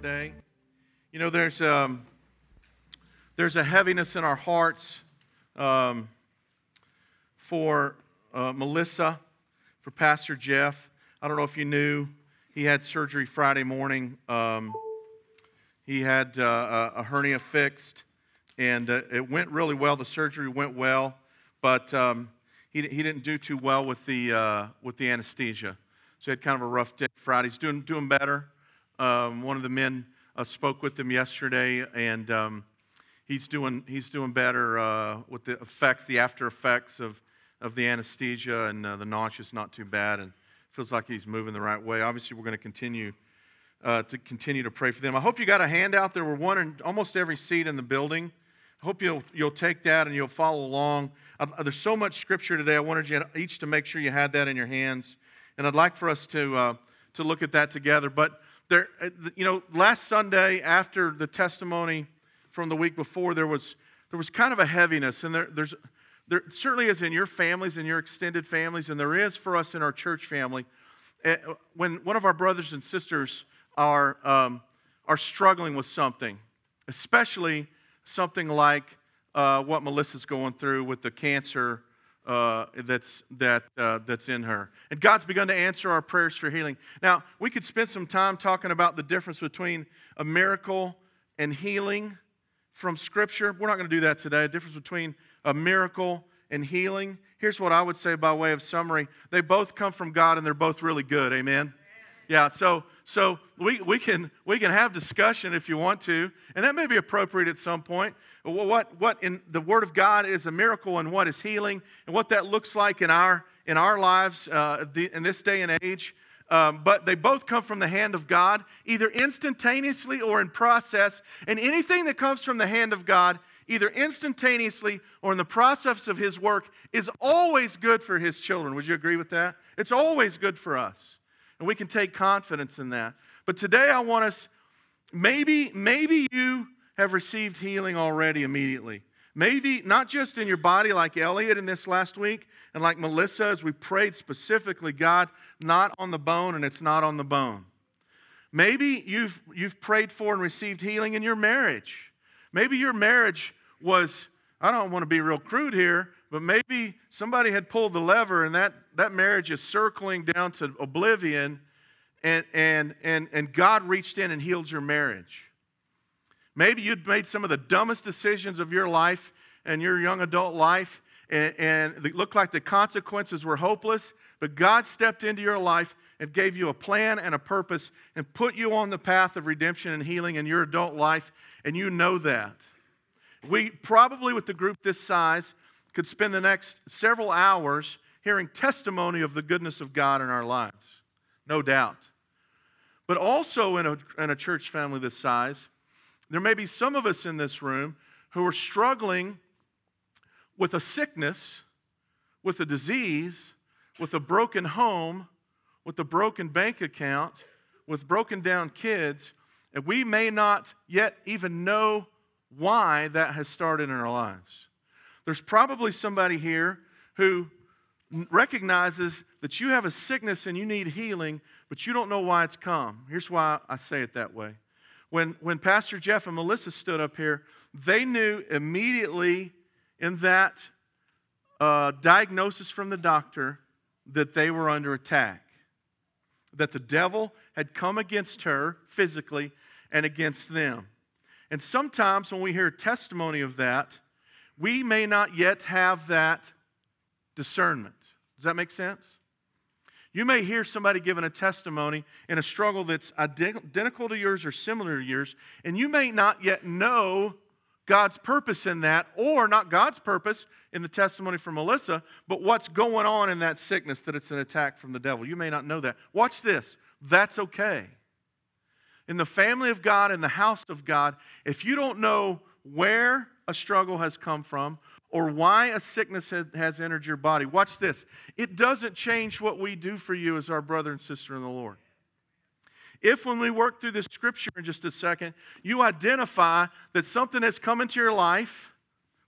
today. You know, there's, um, there's a heaviness in our hearts um, for uh, Melissa, for Pastor Jeff. I don't know if you knew, he had surgery Friday morning. Um, he had uh, a hernia fixed, and uh, it went really well. The surgery went well, but um, he, he didn't do too well with the, uh, with the anesthesia. So he had kind of a rough day Friday. He's doing, doing better. Um, one of the men uh, spoke with him yesterday, and um, he's, doing, he's doing better uh, with the effects, the after effects of, of the anesthesia, and uh, the nausea is not too bad, and feels like he's moving the right way. Obviously, we're going to continue uh, to continue to pray for them. I hope you got a handout. There were one in almost every seat in the building. I hope you'll, you'll take that and you'll follow along. Uh, there's so much scripture today. I wanted you each to make sure you had that in your hands. And I'd like for us to, uh, to look at that together. But there, uh, you know, last Sunday after the testimony from the week before, there was, there was kind of a heaviness. And there, there's, there certainly is in your families, and your extended families, and there is for us in our church family. Eh, when one of our brothers and sisters are, um, are struggling with something, especially something like uh, what Melissa's going through with the cancer uh, that's, that, uh, that's in her. And God's begun to answer our prayers for healing. Now, we could spend some time talking about the difference between a miracle and healing from Scripture. We're not going to do that today. A difference between a miracle and healing. Here's what I would say by way of summary they both come from God and they're both really good. Amen? Yeah, so so we, we, can, we can have discussion if you want to, and that may be appropriate at some point. What, what in the Word of God is a miracle and what is healing, and what that looks like in our, in our lives uh, the, in this day and age. Um, but they both come from the hand of God, either instantaneously or in process. And anything that comes from the hand of God, either instantaneously or in the process of His work, is always good for His children. Would you agree with that? It's always good for us. And we can take confidence in that. But today I want us, maybe, maybe you have received healing already immediately. Maybe not just in your body, like Elliot in this last week, and like Melissa, as we prayed specifically, God, not on the bone, and it's not on the bone. Maybe you've, you've prayed for and received healing in your marriage. Maybe your marriage was, I don't want to be real crude here, but maybe somebody had pulled the lever and that, that marriage is circling down to oblivion and, and, and, and God reached in and healed your marriage. Maybe you'd made some of the dumbest decisions of your life and your young adult life, and, and it looked like the consequences were hopeless, but God stepped into your life and gave you a plan and a purpose and put you on the path of redemption and healing in your adult life, and you know that. We probably, with the group this size, could spend the next several hours hearing testimony of the goodness of God in our lives, no doubt. But also in a, in a church family this size, there may be some of us in this room who are struggling with a sickness, with a disease, with a broken home, with a broken bank account, with broken down kids, and we may not yet even know why that has started in our lives. There's probably somebody here who recognizes that you have a sickness and you need healing, but you don't know why it's come. Here's why I say it that way. When, when Pastor Jeff and Melissa stood up here, they knew immediately in that uh, diagnosis from the doctor that they were under attack, that the devil had come against her physically and against them. And sometimes when we hear testimony of that, we may not yet have that discernment. Does that make sense? You may hear somebody giving a testimony in a struggle that's identical to yours or similar to yours, and you may not yet know God's purpose in that, or not God's purpose in the testimony from Melissa, but what's going on in that sickness that it's an attack from the devil. You may not know that. Watch this. That's okay. In the family of God, in the house of God, if you don't know where a struggle has come from or why a sickness has entered your body. Watch this. It doesn't change what we do for you as our brother and sister in the Lord. If, when we work through the scripture in just a second, you identify that something has come into your life,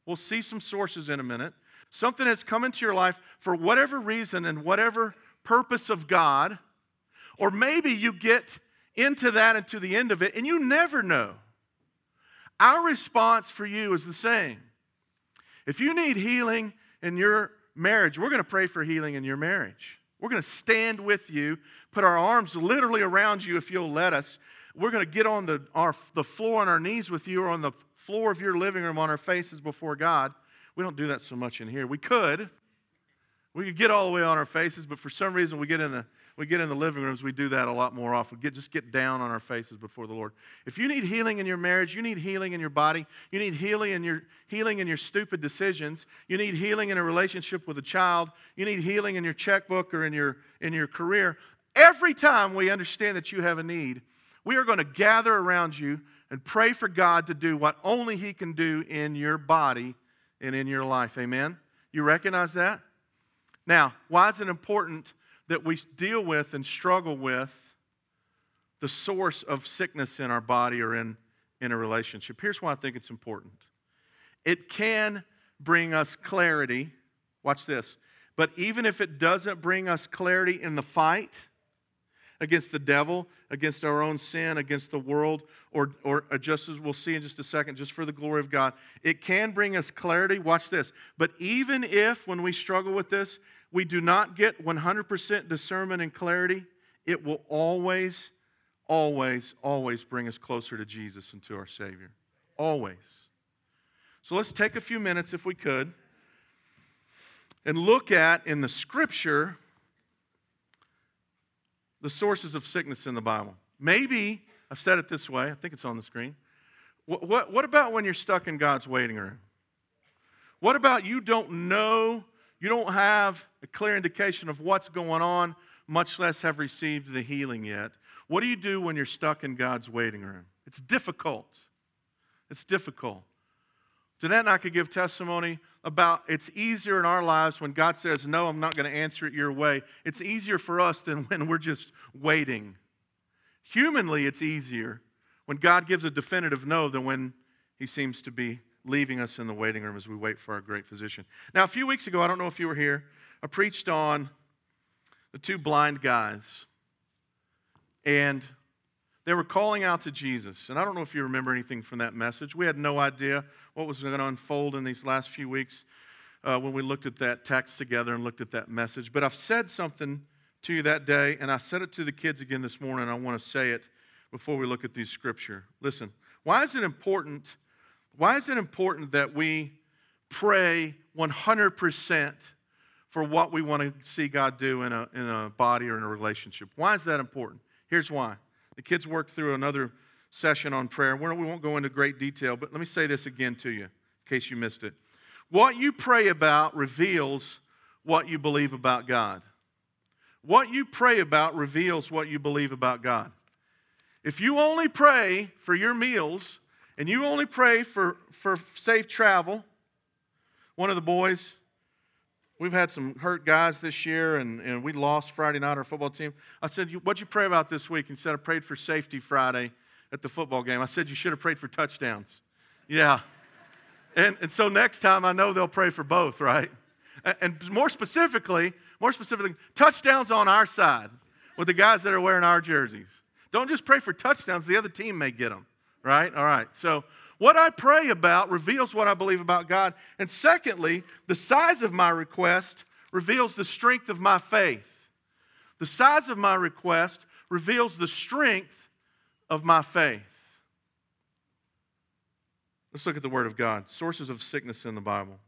we'll see some sources in a minute, something has come into your life for whatever reason and whatever purpose of God, or maybe you get into that and to the end of it, and you never know. Our response for you is the same. If you need healing in your marriage, we're going to pray for healing in your marriage. We're going to stand with you, put our arms literally around you if you'll let us. We're going to get on the, our, the floor on our knees with you or on the floor of your living room on our faces before God. We don't do that so much in here. We could. We could get all the way on our faces, but for some reason we get in the we get in the living rooms, we do that a lot more often. Get, just get down on our faces before the Lord. If you need healing in your marriage, you need healing in your body, you need healing in your healing in your stupid decisions, you need healing in a relationship with a child, you need healing in your checkbook or in your in your career. Every time we understand that you have a need, we are going to gather around you and pray for God to do what only He can do in your body and in your life. Amen? You recognize that? Now, why is it important that we deal with and struggle with the source of sickness in our body or in, in a relationship? Here's why I think it's important it can bring us clarity. Watch this. But even if it doesn't bring us clarity in the fight, against the devil, against our own sin, against the world, or, or just as we'll see in just a second, just for the glory of God. It can bring us clarity. Watch this. But even if, when we struggle with this, we do not get 100% discernment and clarity, it will always, always, always bring us closer to Jesus and to our Savior. Always. So let's take a few minutes, if we could, and look at in the scripture the sources of sickness in the Bible. Maybe, I've said it this way, I think it's on the screen. What, what, what about when you're stuck in God's waiting room? What about you don't know, you don't have a clear indication of what's going on, much less have received the healing yet? What do you do when you're stuck in God's waiting room? It's difficult. It's difficult. Jeanette and I could give testimony about it's easier in our lives when God says, No, I'm not going to answer it your way. It's easier for us than when we're just waiting. Humanly, it's easier when God gives a definitive no than when He seems to be leaving us in the waiting room as we wait for our great physician. Now, a few weeks ago, I don't know if you were here, I preached on the two blind guys. And they were calling out to Jesus. And I don't know if you remember anything from that message. We had no idea what was going to unfold in these last few weeks uh, when we looked at that text together and looked at that message. But I've said something to you that day, and I said it to the kids again this morning. I want to say it before we look at these scripture. Listen, why is it important? Why is it important that we pray 100% for what we want to see God do in a, in a body or in a relationship? Why is that important? Here's why. The kids worked through another session on prayer. We won't go into great detail, but let me say this again to you in case you missed it. What you pray about reveals what you believe about God. What you pray about reveals what you believe about God. If you only pray for your meals and you only pray for, for safe travel, one of the boys We've had some hurt guys this year, and, and we lost Friday night our football team. I said, What'd you pray about this week? He said, I prayed for safety Friday at the football game. I said, You should have prayed for touchdowns. Yeah. And, and so next time I know they'll pray for both, right? And, and more specifically, more specifically, touchdowns on our side with the guys that are wearing our jerseys. Don't just pray for touchdowns, the other team may get them, right? All right. So what I pray about reveals what I believe about God. And secondly, the size of my request reveals the strength of my faith. The size of my request reveals the strength of my faith. Let's look at the Word of God. Sources of sickness in the Bible.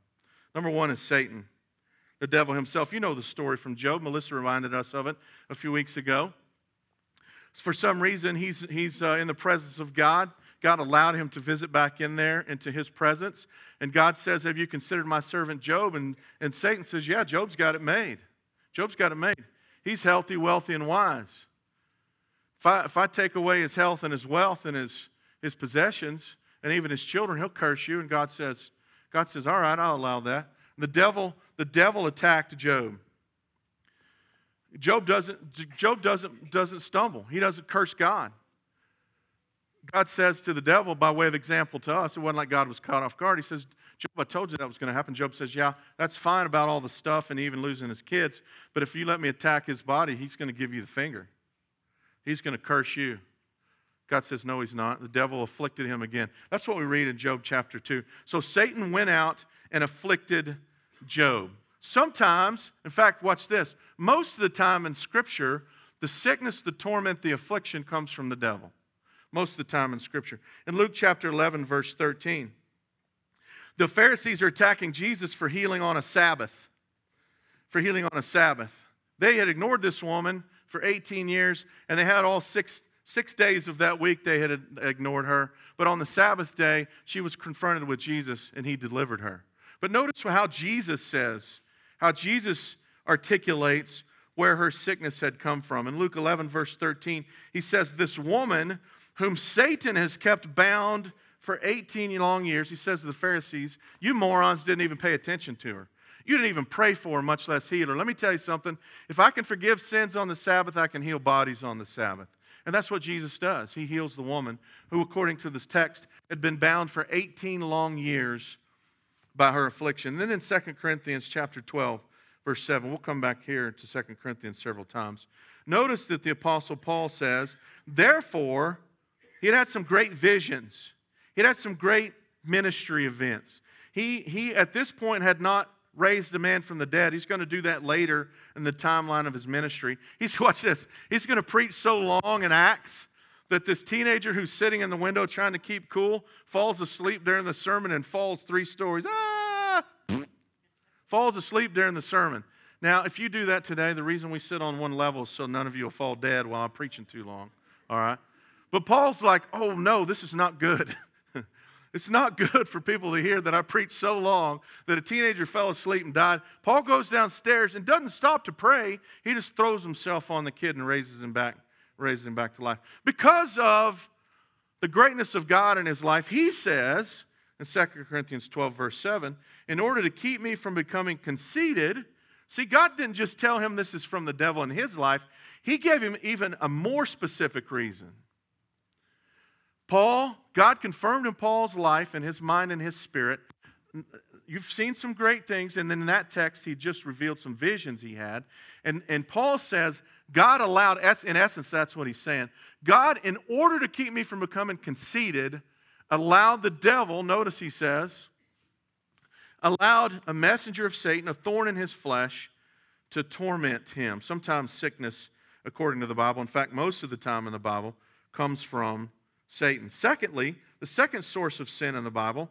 Number one is Satan, the devil himself. You know the story from Job. Melissa reminded us of it a few weeks ago. For some reason, he's, he's uh, in the presence of God. God allowed him to visit back in there into his presence. And God says, Have you considered my servant Job? And, and Satan says, Yeah, Job's got it made. Job's got it made. He's healthy, wealthy, and wise. If I, if I take away his health and his wealth and his, his possessions and even his children, he'll curse you. And God says, God says, All right, I'll allow that. And the devil, the devil attacked Job. Job doesn't, Job doesn't, doesn't stumble. He doesn't curse God. God says to the devil, by way of example to us, it wasn't like God was caught off guard. He says, Job, I told you that was going to happen. Job says, Yeah, that's fine about all the stuff and even losing his kids, but if you let me attack his body, he's going to give you the finger. He's going to curse you. God says, No, he's not. The devil afflicted him again. That's what we read in Job chapter 2. So Satan went out and afflicted Job. Sometimes, in fact, watch this. Most of the time in Scripture, the sickness, the torment, the affliction comes from the devil. Most of the time in Scripture. In Luke chapter 11, verse 13, the Pharisees are attacking Jesus for healing on a Sabbath. For healing on a Sabbath. They had ignored this woman for 18 years, and they had all six Six days of that week, they had ignored her. But on the Sabbath day, she was confronted with Jesus and he delivered her. But notice how Jesus says, how Jesus articulates where her sickness had come from. In Luke 11, verse 13, he says, This woman whom Satan has kept bound for 18 long years, he says to the Pharisees, You morons didn't even pay attention to her. You didn't even pray for her, much less heal her. Let me tell you something. If I can forgive sins on the Sabbath, I can heal bodies on the Sabbath. And that's what Jesus does. He heals the woman who, according to this text, had been bound for 18 long years by her affliction. And then in 2 Corinthians chapter 12, verse 7, we'll come back here to 2 Corinthians several times. Notice that the Apostle Paul says, Therefore, he had had some great visions, he had had some great ministry events. He, he, at this point, had not raised a man from the dead. He's going to do that later in the timeline of his ministry. He's, watch this, he's going to preach so long in Acts that this teenager who's sitting in the window trying to keep cool falls asleep during the sermon and falls three stories. Ah! falls asleep during the sermon. Now, if you do that today, the reason we sit on one level is so none of you will fall dead while I'm preaching too long. All right? But Paul's like, oh no, this is not good. It's not good for people to hear that I preached so long that a teenager fell asleep and died. Paul goes downstairs and doesn't stop to pray. He just throws himself on the kid and raises him back, raises him back to life. Because of the greatness of God in his life, he says in 2 Corinthians 12, verse 7, in order to keep me from becoming conceited, see, God didn't just tell him this is from the devil in his life, he gave him even a more specific reason. Paul, God confirmed in Paul's life and his mind and his spirit. You've seen some great things, and then in that text, he just revealed some visions he had. And, and Paul says, God allowed, in essence, that's what he's saying. God, in order to keep me from becoming conceited, allowed the devil, notice he says, allowed a messenger of Satan, a thorn in his flesh, to torment him. Sometimes sickness, according to the Bible, in fact, most of the time in the Bible, comes from Satan. Secondly, the second source of sin in the Bible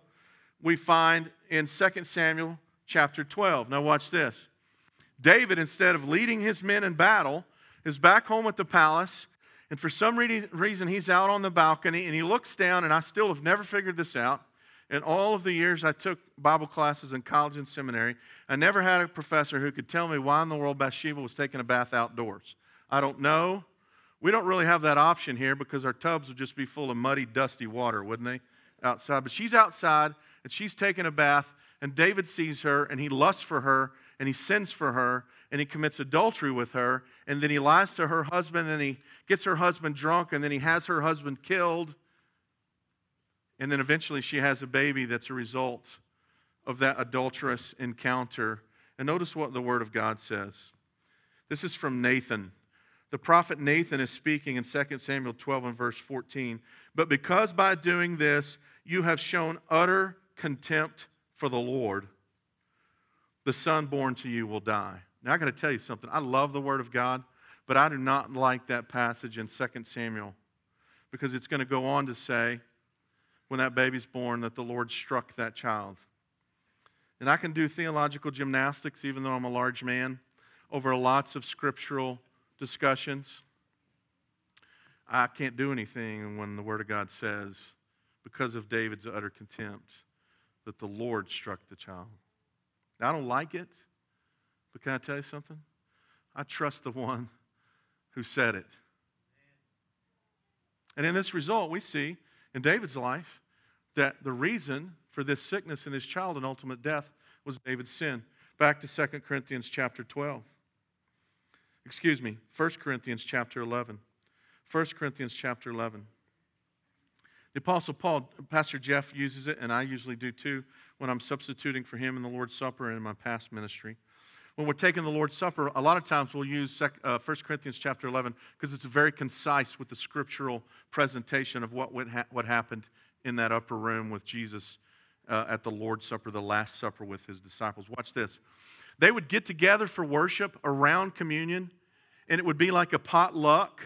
we find in 2 Samuel chapter 12. Now, watch this. David, instead of leading his men in battle, is back home at the palace, and for some reason, he's out on the balcony and he looks down, and I still have never figured this out. In all of the years I took Bible classes in college and seminary, I never had a professor who could tell me why in the world Bathsheba was taking a bath outdoors. I don't know. We don't really have that option here because our tubs would just be full of muddy, dusty water, wouldn't they? Outside. But she's outside and she's taking a bath, and David sees her and he lusts for her and he sins for her and he commits adultery with her and then he lies to her husband and he gets her husband drunk and then he has her husband killed. And then eventually she has a baby that's a result of that adulterous encounter. And notice what the Word of God says. This is from Nathan. The prophet Nathan is speaking in 2 Samuel 12 and verse 14. But because by doing this you have shown utter contempt for the Lord, the son born to you will die. Now, I got to tell you something. I love the Word of God, but I do not like that passage in 2 Samuel because it's going to go on to say, when that baby's born, that the Lord struck that child. And I can do theological gymnastics, even though I'm a large man, over lots of scriptural discussions. I can't do anything when the Word of God says, because of David's utter contempt, that the Lord struck the child. I don't like it, but can I tell you something? I trust the one who said it. And in this result, we see in David's life that the reason for this sickness in his child and ultimate death was David's sin. Back to 2 Corinthians chapter 12 excuse me, 1 Corinthians chapter 11. 1 Corinthians chapter 11. The Apostle Paul, Pastor Jeff uses it, and I usually do too when I'm substituting for him in the Lord's Supper and in my past ministry. when we're taking the Lord's Supper, a lot of times we'll use uh, 1 Corinthians chapter 11 because it's very concise with the scriptural presentation of what, ha- what happened in that upper room with Jesus uh, at the Lord's Supper, the Last Supper with his disciples. Watch this. They would get together for worship around communion, and it would be like a potluck.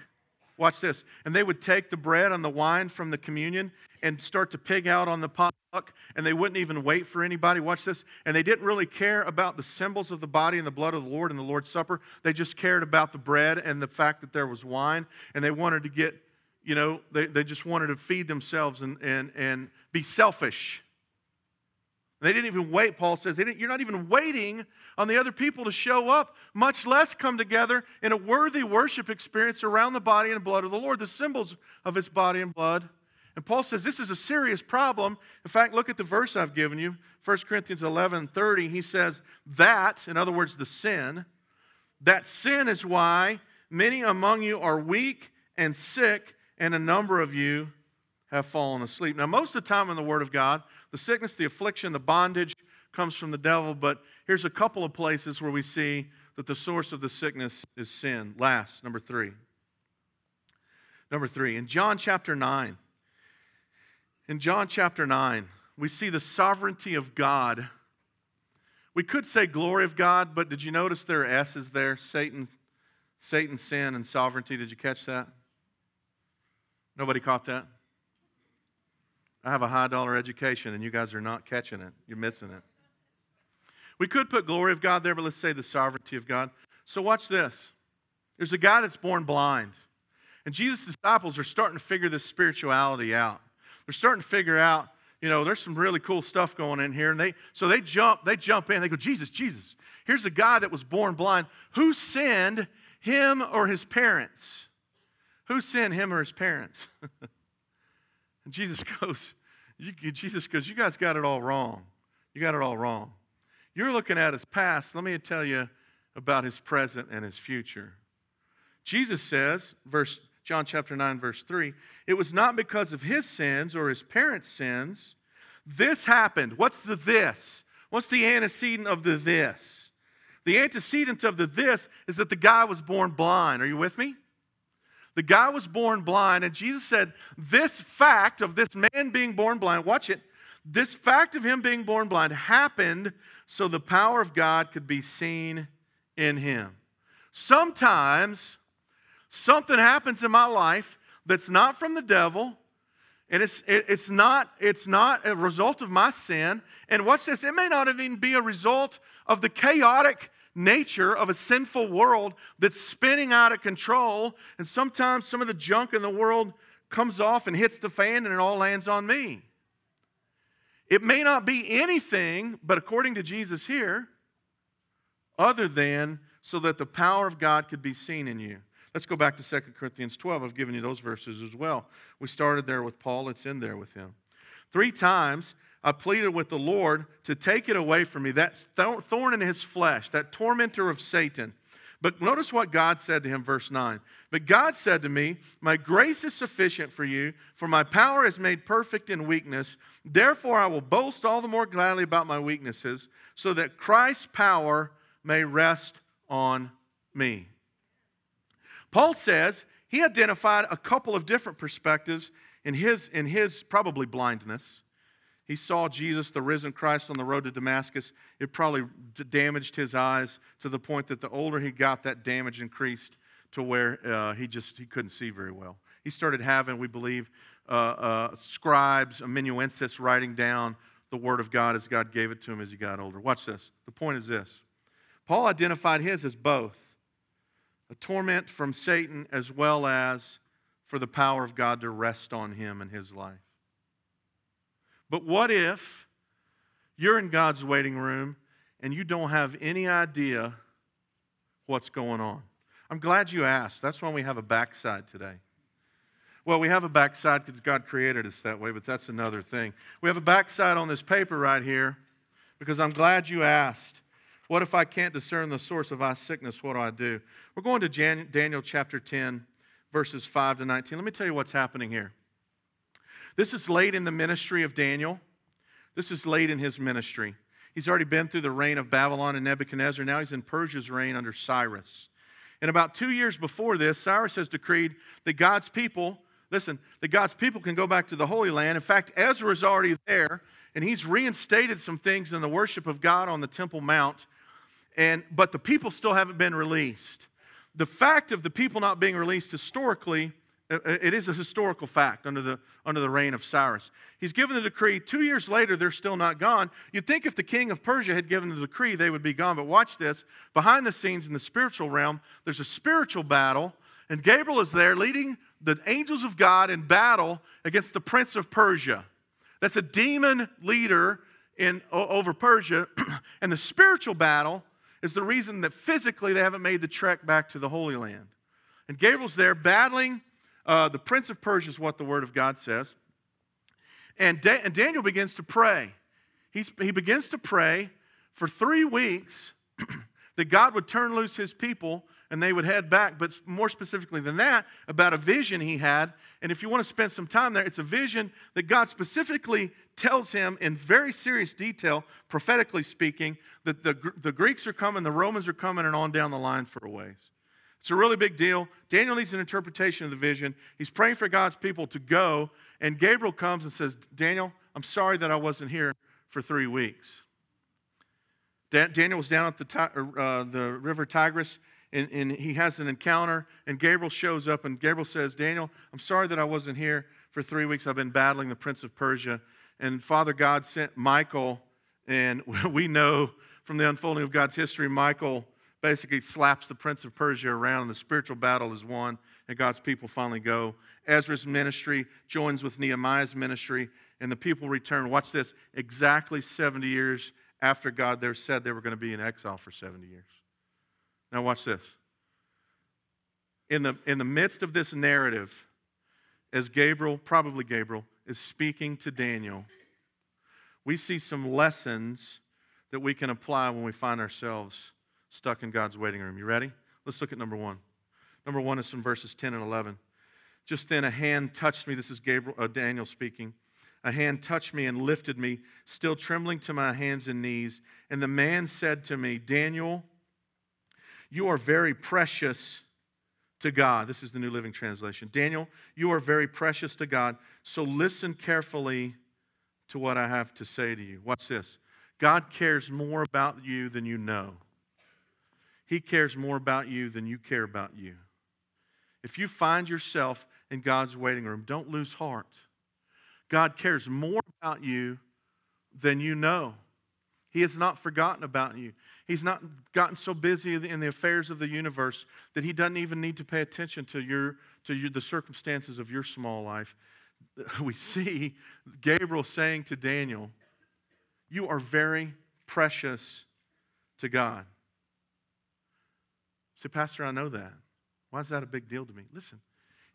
Watch this. And they would take the bread and the wine from the communion and start to pig out on the potluck, and they wouldn't even wait for anybody. Watch this. And they didn't really care about the symbols of the body and the blood of the Lord and the Lord's Supper. They just cared about the bread and the fact that there was wine, and they wanted to get, you know, they, they just wanted to feed themselves and, and, and be selfish. They didn't even wait, Paul says. you're not even waiting on the other people to show up, much less come together in a worthy worship experience around the body and blood of the Lord, the symbols of his body and blood. And Paul says this is a serious problem. In fact, look at the verse I've given you, 1 Corinthians 11 30. He says, That, in other words, the sin, that sin is why many among you are weak and sick, and a number of you have fallen asleep. Now, most of the time in the Word of God, the sickness, the affliction, the bondage comes from the devil, but here's a couple of places where we see that the source of the sickness is sin. Last, number three. Number three, in John chapter 9, in John chapter 9, we see the sovereignty of God. We could say glory of God, but did you notice there are S's there? Satan, Satan, sin, and sovereignty. Did you catch that? Nobody caught that? I have a high dollar education and you guys are not catching it. You're missing it. We could put glory of God there, but let's say the sovereignty of God. So watch this. There's a guy that's born blind. And Jesus' disciples are starting to figure this spirituality out. They're starting to figure out, you know, there's some really cool stuff going in here. And they so they jump, they jump in, they go, Jesus, Jesus, here's a guy that was born blind. Who sinned, him or his parents? Who sinned him or his parents? and Jesus goes, you, Jesus goes, You guys got it all wrong. You got it all wrong. You're looking at his past. Let me tell you about his present and his future. Jesus says, verse John chapter 9, verse 3, it was not because of his sins or his parents' sins. This happened. What's the this? What's the antecedent of the this? The antecedent of the this is that the guy was born blind. Are you with me? The guy was born blind, and Jesus said, This fact of this man being born blind, watch it, this fact of him being born blind happened so the power of God could be seen in him. Sometimes something happens in my life that's not from the devil, and it's, it, it's, not, it's not a result of my sin. And watch this, it may not even be a result of the chaotic nature of a sinful world that's spinning out of control. And sometimes some of the junk in the world comes off and hits the fan and it all lands on me. It may not be anything, but according to Jesus here, other than so that the power of God could be seen in you. Let's go back to 2 Corinthians 12. I've given you those verses as well. We started there with Paul, it's in there with him. Three times I pleaded with the Lord to take it away from me, that thorn in his flesh, that tormentor of Satan. But notice what God said to him, verse 9. But God said to me, My grace is sufficient for you, for my power is made perfect in weakness. Therefore, I will boast all the more gladly about my weaknesses, so that Christ's power may rest on me. Paul says he identified a couple of different perspectives in his, in his probably blindness he saw Jesus, the risen Christ, on the road to Damascus. It probably damaged his eyes to the point that the older he got, that damage increased to where uh, he just he couldn't see very well. He started having, we believe, uh, uh, scribes, amanuensis writing down the word of God as God gave it to him as he got older. Watch this. The point is this Paul identified his as both a torment from Satan as well as for the power of God to rest on him in his life. But what if you're in God's waiting room and you don't have any idea what's going on? I'm glad you asked. That's why we have a backside today. Well, we have a backside because God created us that way, but that's another thing. We have a backside on this paper right here because I'm glad you asked. What if I can't discern the source of my sickness? What do I do? We're going to Jan- Daniel chapter 10, verses 5 to 19. Let me tell you what's happening here. This is late in the ministry of Daniel. This is late in his ministry. He's already been through the reign of Babylon and Nebuchadnezzar. Now he's in Persia's reign under Cyrus. And about two years before this, Cyrus has decreed that God's people, listen, that God's people can go back to the Holy Land. In fact, Ezra is already there, and he's reinstated some things in the worship of God on the Temple Mount. And, but the people still haven't been released. The fact of the people not being released historically Uh, uh, it is a historical fact under the, under the reign of Cyrus. He's given the decree. Two years later, they're still not gone. You'd think if the king of Persia had given the decree, they would be gone. But watch this. Behind the scenes in the spiritual realm, there's a spiritual battle, and Gabriel is there leading the angels of God in battle against the prince of Persia. That's a demon leader in, over Persia. and the spiritual battle is the reason that physically they haven't made the trek back to the Holy Land. And Gabriel's there battling uh, the prince of Persia is what the word of God says. And, da- and Daniel begins to pray. He's, he begins to pray for three weeks that God would turn loose his people and they would head back. But more specifically than that, about a vision he had. And if you want to spend some time there, it's a vision that God specifically tells him in very serious detail, prophetically speaking, that the, the Greeks are coming, the Romans are coming, and on down the line for a ways. It's a really big deal. Daniel needs an interpretation of the vision. He's praying for God's people to go, and Gabriel comes and says, Daniel, I'm sorry that I wasn't here for three weeks. Daniel was down at the, uh, the river Tigris, and, and he has an encounter, and Gabriel shows up, and Gabriel says, Daniel, I'm sorry that I wasn't here for three weeks. I've been battling the prince of Persia. And Father God sent Michael, and we know from the unfolding of God's history, Michael basically slaps the prince of Persia around, and the spiritual battle is won, and God's people finally go. Ezra's ministry joins with Nehemiah's ministry, and the people return. Watch this exactly 70 years after God there said they were going to be in exile for 70 years. Now, watch this. In the, in the midst of this narrative, as Gabriel, probably Gabriel, is speaking to Daniel, we see some lessons that we can apply when we find ourselves stuck in God's waiting room. You ready? Let's look at number one. Number one is from verses 10 and 11. Just then a hand touched me. This is Gabriel, uh, Daniel speaking. A hand touched me and lifted me, still trembling to my hands and knees. And the man said to me, Daniel, you are very precious to God. This is the New Living Translation. Daniel, you are very precious to God. So listen carefully to what I have to say to you. Watch this. God cares more about you than you know. He cares more about you than you care about you. If you find yourself in God's waiting room, don't lose heart. God cares more about you than you know. He has not forgotten about you. He's not gotten so busy in the affairs of the universe that he doesn't even need to pay attention to, your, to your, the circumstances of your small life. We see Gabriel saying to Daniel, You are very precious to God. Say, Pastor, I know that. Why is that a big deal to me? Listen,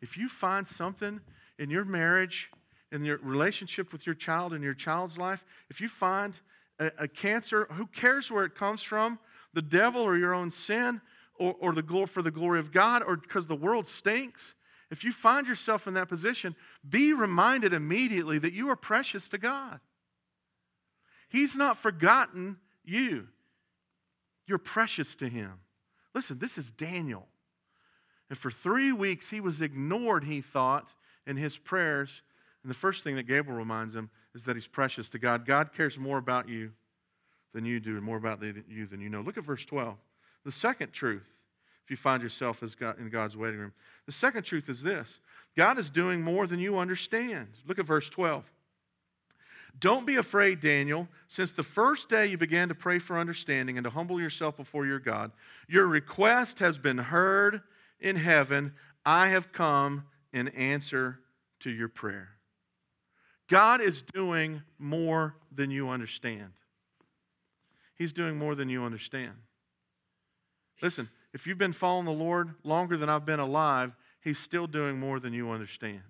if you find something in your marriage, in your relationship with your child, in your child's life, if you find a, a cancer, who cares where it comes from? The devil or your own sin or, or the glory for the glory of God or because the world stinks? If you find yourself in that position, be reminded immediately that you are precious to God. He's not forgotten you. You're precious to Him. Listen, this is Daniel. And for three weeks, he was ignored, he thought, in his prayers. And the first thing that Gabriel reminds him is that he's precious to God. God cares more about you than you do, and more about you than you know. Look at verse 12. The second truth, if you find yourself in God's waiting room, the second truth is this God is doing more than you understand. Look at verse 12. Don't be afraid, Daniel. Since the first day you began to pray for understanding and to humble yourself before your God, your request has been heard in heaven. I have come in answer to your prayer. God is doing more than you understand. He's doing more than you understand. Listen, if you've been following the Lord longer than I've been alive, He's still doing more than you understand.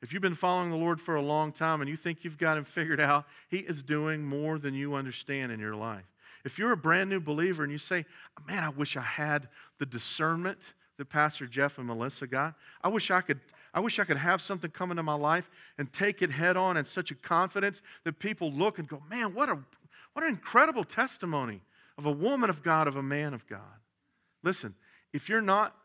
If you've been following the Lord for a long time and you think you've got Him figured out, He is doing more than you understand in your life. If you're a brand new believer and you say, Man, I wish I had the discernment that Pastor Jeff and Melissa got, I wish I could. I wish I could have something come into my life and take it head on in such a confidence that people look and go, man, what a, What an incredible testimony of a woman of God, of a man of God. Listen, if you're not,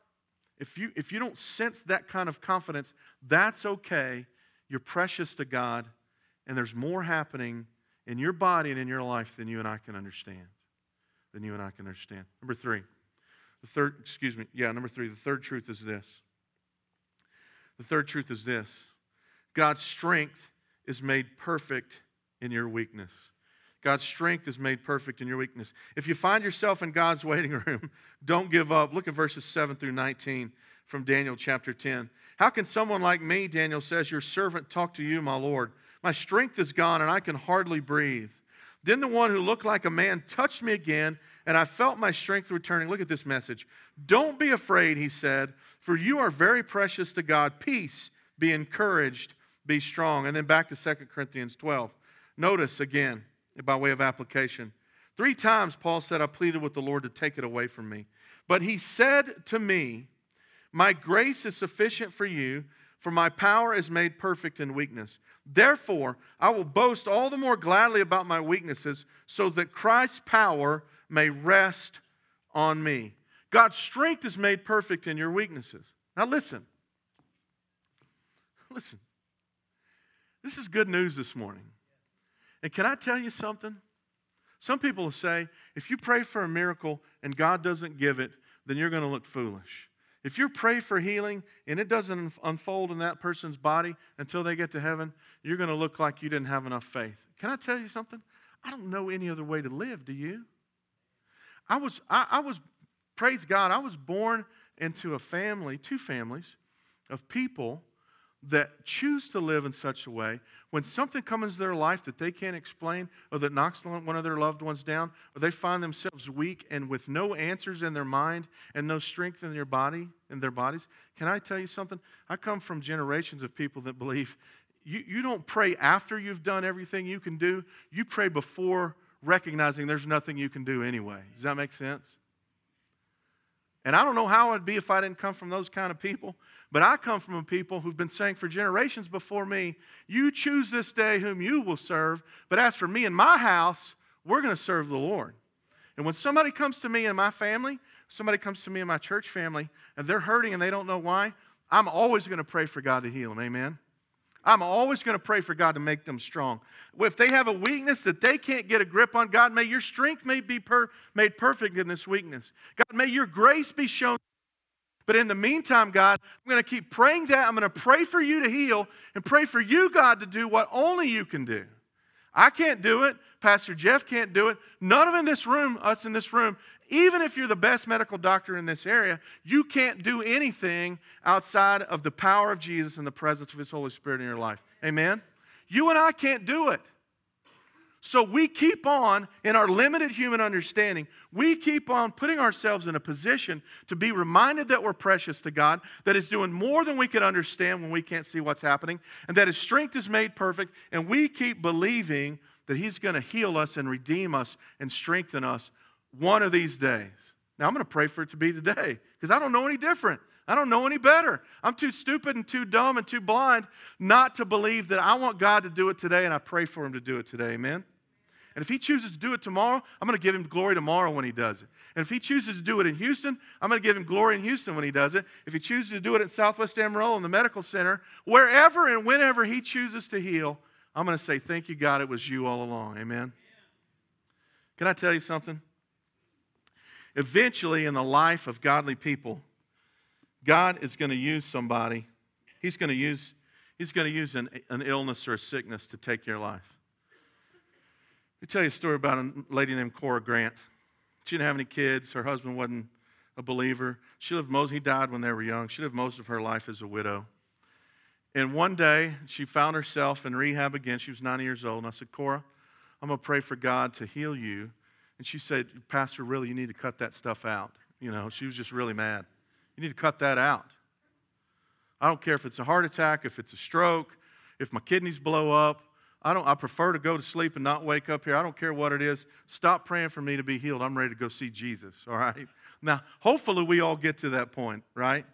if you if you don't sense that kind of confidence, that's okay. You're precious to God, and there's more happening in your body and in your life than you and I can understand. Than you and I can understand. Number three. The third, excuse me, yeah, number three, the third truth is this. The third truth is this God's strength is made perfect in your weakness. God's strength is made perfect in your weakness. If you find yourself in God's waiting room, don't give up. Look at verses 7 through 19 from Daniel chapter 10. How can someone like me, Daniel says, your servant, talk to you, my Lord? My strength is gone and I can hardly breathe. Then the one who looked like a man touched me again, and I felt my strength returning. Look at this message. Don't be afraid, he said, for you are very precious to God. Peace, be encouraged, be strong. And then back to 2 Corinthians 12. Notice again, by way of application. Three times Paul said, I pleaded with the Lord to take it away from me. But he said to me, My grace is sufficient for you, for my power is made perfect in weakness. Therefore, I will boast all the more gladly about my weaknesses, so that Christ's power may rest on me. God's strength is made perfect in your weaknesses. Now, listen. Listen. This is good news this morning. And can I tell you something? Some people will say, if you pray for a miracle and God doesn't give it, then you're going to look foolish. If you pray for healing and it doesn't unfold in that person's body until they get to heaven, you're going to look like you didn't have enough faith. Can I tell you something? I don't know any other way to live, do you? I was, I, I was, praise God, I was born into a family, two families of people that choose to live in such a way when something comes into their life that they can't explain or that knocks one of their loved ones down or they find themselves weak and with no answers in their mind and no strength in their body in their bodies can i tell you something? I come from generations of people that believe you, you don't pray after you've done everything you can do. You pray before recognizing there's nothing you can do anyway. Does that make sense and I don't know how I'd be if I didn't come from those kind of people, but I come from a people who've been saying for generations before me, You choose this day whom you will serve, but as for me and my house, we're going to serve the Lord. And when somebody comes to me and my family, somebody comes to me and my church family, and they're hurting and they don't know why, I'm always going to pray for God to heal them. Amen. I'm always going to pray for God to make them strong. If they have a weakness that they can't get a grip on, God, may your strength may be per, made perfect in this weakness. God, may your grace be shown. But in the meantime, God, I'm going to keep praying that. I'm going to pray for you to heal and pray for you, God, to do what only you can do. I can't do it. Pastor Jeff can't do it. None of in this room, us in this room, even if you're the best medical doctor in this area, you can't do anything outside of the power of Jesus and the presence of His Holy Spirit in your life. Amen? You and I can't do it. So we keep on, in our limited human understanding, we keep on putting ourselves in a position to be reminded that we're precious to God, that is doing more than we could understand when we can't see what's happening, and that His strength is made perfect, and we keep believing that He's going to heal us and redeem us and strengthen us one of these days. Now, I'm going to pray for it to be today because I don't know any different. I don't know any better. I'm too stupid and too dumb and too blind not to believe that I want God to do it today, and I pray for Him to do it today. Amen? And if He chooses to do it tomorrow, I'm going to give Him glory tomorrow when He does it. And if He chooses to do it in Houston, I'm going to give Him glory in Houston when He does it. If He chooses to do it in Southwest Amarillo in the medical center, wherever and whenever He chooses to heal, I'm going to say, Thank you, God, it was you all along. Amen? Can I tell you something? Eventually, in the life of godly people, God is going to use somebody. He's going to use, he's going to use an, an illness or a sickness to take your life. Let me tell you a story about a lady named Cora Grant. She didn't have any kids. Her husband wasn't a believer. She lived most, he died when they were young. She lived most of her life as a widow. And one day, she found herself in rehab again. She was 90 years old. And I said, Cora, I'm going to pray for God to heal you and she said, Pastor, really, you need to cut that stuff out. You know, she was just really mad. You need to cut that out. I don't care if it's a heart attack, if it's a stroke, if my kidneys blow up. I don't I prefer to go to sleep and not wake up here. I don't care what it is. Stop praying for me to be healed. I'm ready to go see Jesus, all right? Now, hopefully we all get to that point, right?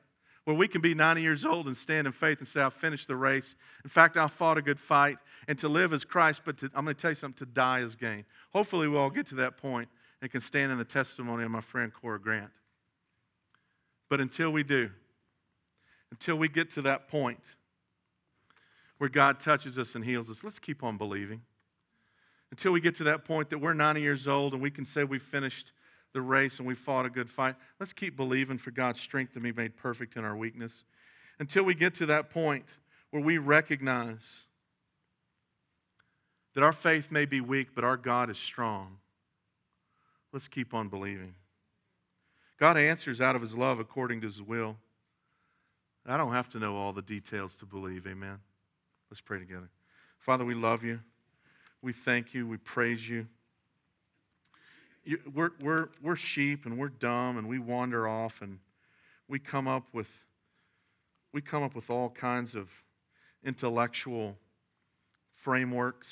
Where we can be 90 years old and stand in faith and say, I've finished the race. In fact, I fought a good fight. And to live as Christ, but to, I'm going to tell you something, to die is gain. Hopefully, we'll all get to that point and can stand in the testimony of my friend Cora Grant. But until we do, until we get to that point where God touches us and heals us, let's keep on believing. Until we get to that point that we're 90 years old and we can say we've finished the race and we fought a good fight, let's keep believing for God's strength to be made perfect in our weakness. Until we get to that point where we recognize that our faith may be weak, but our God is strong, let's keep on believing. God answers out of his love according to his will. I don't have to know all the details to believe. Amen. Let's pray together. Father, we love you. We thank you. We praise you. We're, we're, we're sheep and we're dumb and we wander off and we come up with we come up with all kinds of intellectual frameworks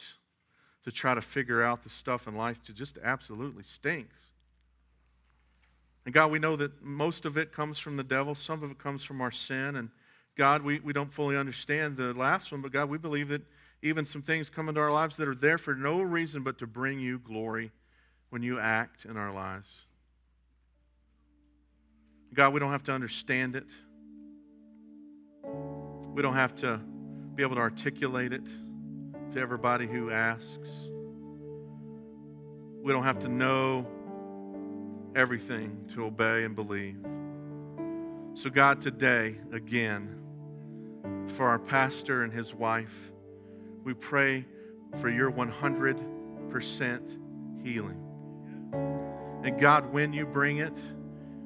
to try to figure out the stuff in life that just absolutely stinks. And God, we know that most of it comes from the devil, some of it comes from our sin. And God, we, we don't fully understand the last one, but God, we believe that even some things come into our lives that are there for no reason but to bring you glory when you act in our lives. God, we don't have to understand it. We don't have to be able to articulate it to everybody who asks. We don't have to know everything to obey and believe. So, God, today, again, for our pastor and his wife, we pray for your 100% healing. And God, when you bring it,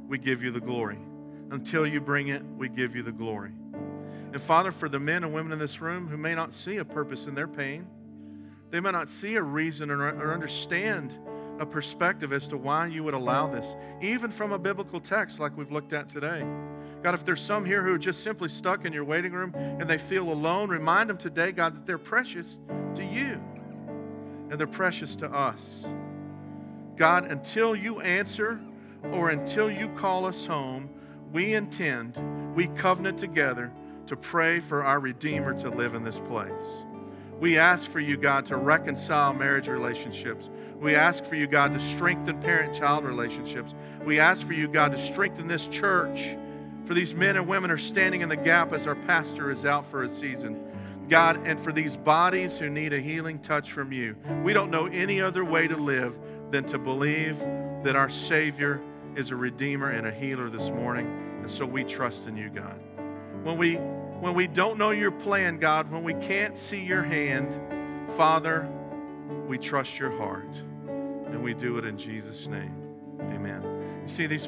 we give you the glory. Until you bring it, we give you the glory. And Father, for the men and women in this room who may not see a purpose in their pain, they may not see a reason or, understand a perspective as to why you would allow this, even from a biblical text like we've looked at today. God, if there's some here who are just simply stuck in your waiting room and they feel alone, remind them today, God, that they're precious to you and they're precious to us. God, until you answer or until you call us home, we intend, we covenant together to pray for our Redeemer to live in this place. We ask for you, God, to reconcile marriage relationships. We ask for you, God, to strengthen parent child relationships. We ask for you, God, to strengthen this church. For these men and women are standing in the gap as our pastor is out for a season. God, and for these bodies who need a healing touch from you. We don't know any other way to live than to believe that our Savior is a Redeemer and a healer this morning. And so we trust in you, God. When we when we don't know your plan, God, when we can't see your hand, Father, we trust your heart. And we do it in Jesus' name. Amen. You see these